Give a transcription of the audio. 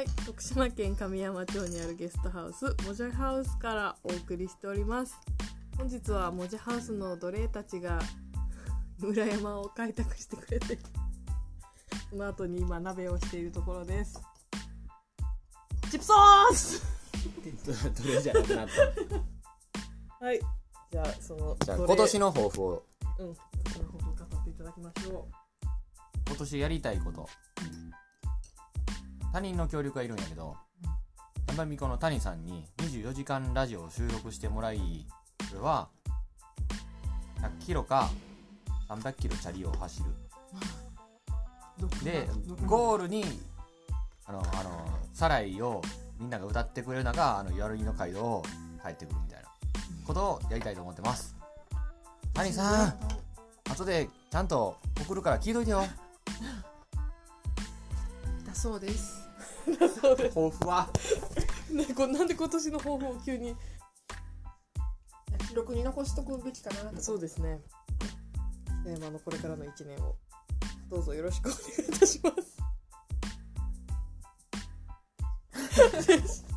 はい、徳島県神山町にあるゲストハウスモジャハウスからお送りしております。本日はモジャハウスの奴隷たちが 裏山を開拓してくれてその後に今鍋をしているところです。チップソース！どれじゃなくなった。はいじゃあそのじゃあ今年の抱負を。うん今年の抱負を語っていただきましょ今年やりたいこと他人の協力がいるんやけどやまみこの谷さんに24時間ラジオを収録してもらいそれは100キロか300キロチャリを走る。うでーゴールにあのあのサライをみんなが歌ってくれる中あのやる気の街道を帰ってくるみたいなことをやりたいと思ってます。谷さん後でちゃんと送るから聞いといてよ。だそうですそうです抱負はねこなんで今年の抱負を急に記録に残しとくべきかなとそうですね。テーマのこれからの一年をどうぞよろしくお願いいたします。